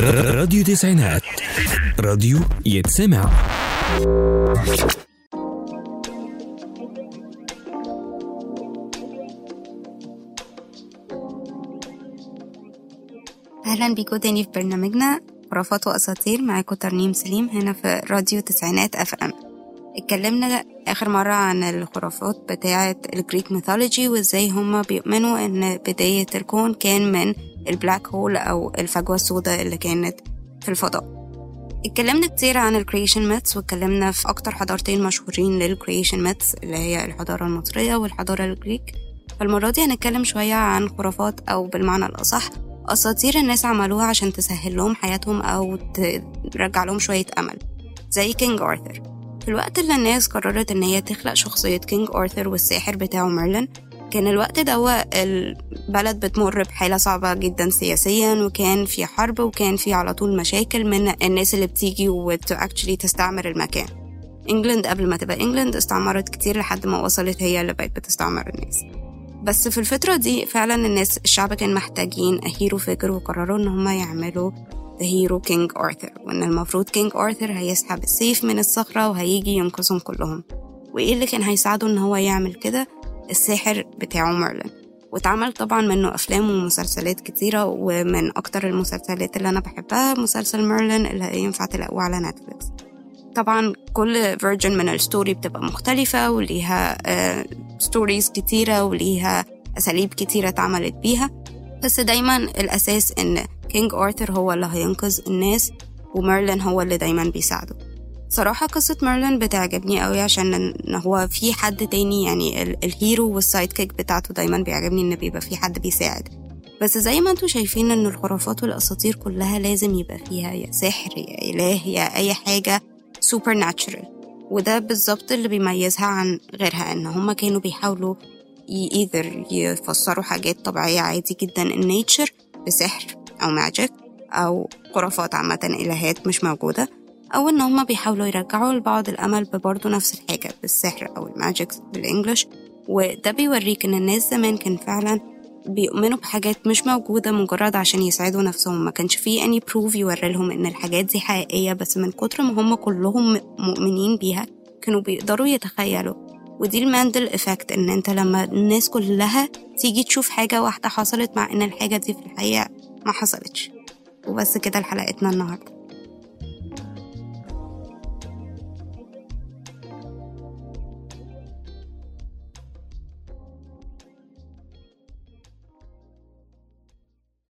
راديو تسعينات. راديو يتسمع. أهلا بيكم تاني في برنامجنا. خرافات وأساطير معاكم ترنيم سليم هنا في راديو تسعينات FM اتكلمنا آخر مرة عن الخرافات بتاعة ال Greek mythology وإزاي هما بيؤمنوا إن بداية الكون كان من ال black hole أو الفجوة السوداء اللي كانت في الفضاء. اتكلمنا كتير عن الكريشن ميثس واتكلمنا في أكتر حضارتين مشهورين لل creation myths اللي هي الحضارة المصرية والحضارة ال Greek. فالمرة دي هنتكلم شوية عن خرافات أو بالمعنى الأصح أساطير الناس عملوها عشان تسهل لهم حياتهم أو ترجع لهم شوية أمل زي كينج آرثر في الوقت اللي الناس قررت إن هي تخلق شخصية كينج آرثر والساحر بتاعه ميرلين كان الوقت دوا البلد بتمر بحالة صعبة جدا سياسيا وكان في حرب وكان في على طول مشاكل من الناس اللي بتيجي و actually تستعمر المكان. انجلند قبل ما تبقى انجلند استعمرت كتير لحد ما وصلت هي اللي بقت بتستعمر الناس. بس في الفترة دي فعلا الناس الشعب كان محتاجين hero figure وقرروا إن هما يعملوا hero كينج آرثر وإن المفروض كينج آرثر هيسحب السيف من الصخرة وهيجي ينقذهم كلهم. وإيه اللي كان هيساعده إن هو يعمل كده؟ الساحر بتاعه ميرلين واتعمل طبعا منه أفلام ومسلسلات كتيرة ومن أكتر المسلسلات اللي أنا بحبها مسلسل ميرلين اللي ينفع تلاقوه على نتفليكس. طبعا كل version من ال story بتبقى مختلفة وليها stories كتيرة وليها أساليب كتيرة اتعملت بيها. بس دايما الأساس إن كينج آرثر هو اللي هينقذ الناس وميرلين هو اللي دايما بيساعده. صراحة قصة ميرلين بتعجبني قوي عشان إن هو في حد تاني يعني ال- ال hero وال sidekick بتاعته دايما بيعجبني إن بيبقى في حد بيساعد. بس زي ما أنتوا شايفين إن الخرافات والأساطير كلها لازم يبقى فيها يا سحر يا إله يا أي حاجة supernatural وده بالظبط اللي بيميزها عن غيرها إن هما كانوا بيحاولوا either يفسروا حاجات طبيعية عادي جدا ال nature بسحر أو magic أو خرافات عامة إلهات مش موجودة. أو إن هما بيحاولوا يرجعوا لبعض الأمل ببرضه نفس الحاجة بالسحر أو ال magic بال English. وده بيوريك إن الناس زمان كان فعلا بيؤمنوا بحاجات مش موجودة مجرد عشان يسعدوا نفسهم. ما كانش فيه any proof يوري لهم إن الحاجات دي حقيقية بس من كتر ما هم كلهم مؤمنين بيها كانوا بيقدروا يتخيلوا. ودي ال Mandela effect إن أنت لما الناس كلها تيجي تشوف حاجة واحدة حصلت مع إن الحاجة دي في الحقيقة ما حصلتش. وبس كده لحلقتنا النهاردة.